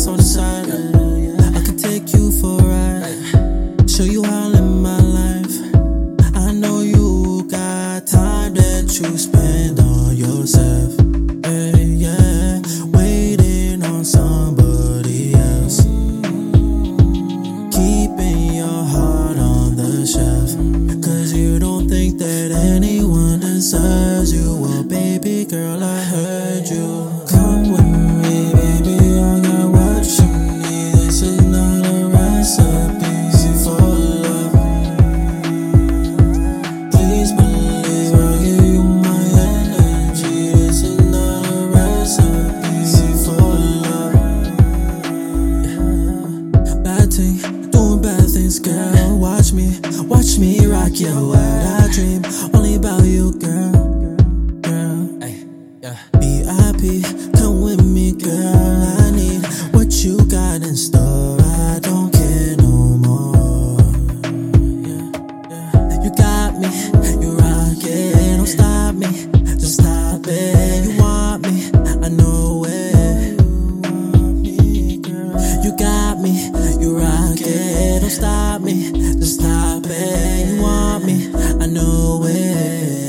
fast on the side. I could take you for a ride. Show you how I live my life. I know you got time that you spend on yourself. Yeah, waiting on somebody else. Keeping your heart on the shelf. Cause you don't think that anyone deserves you. Well, baby girl, I doing bad things, girl. Watch me, watch me rock your world. I dream stop me, don't stop it. You want me, I know it.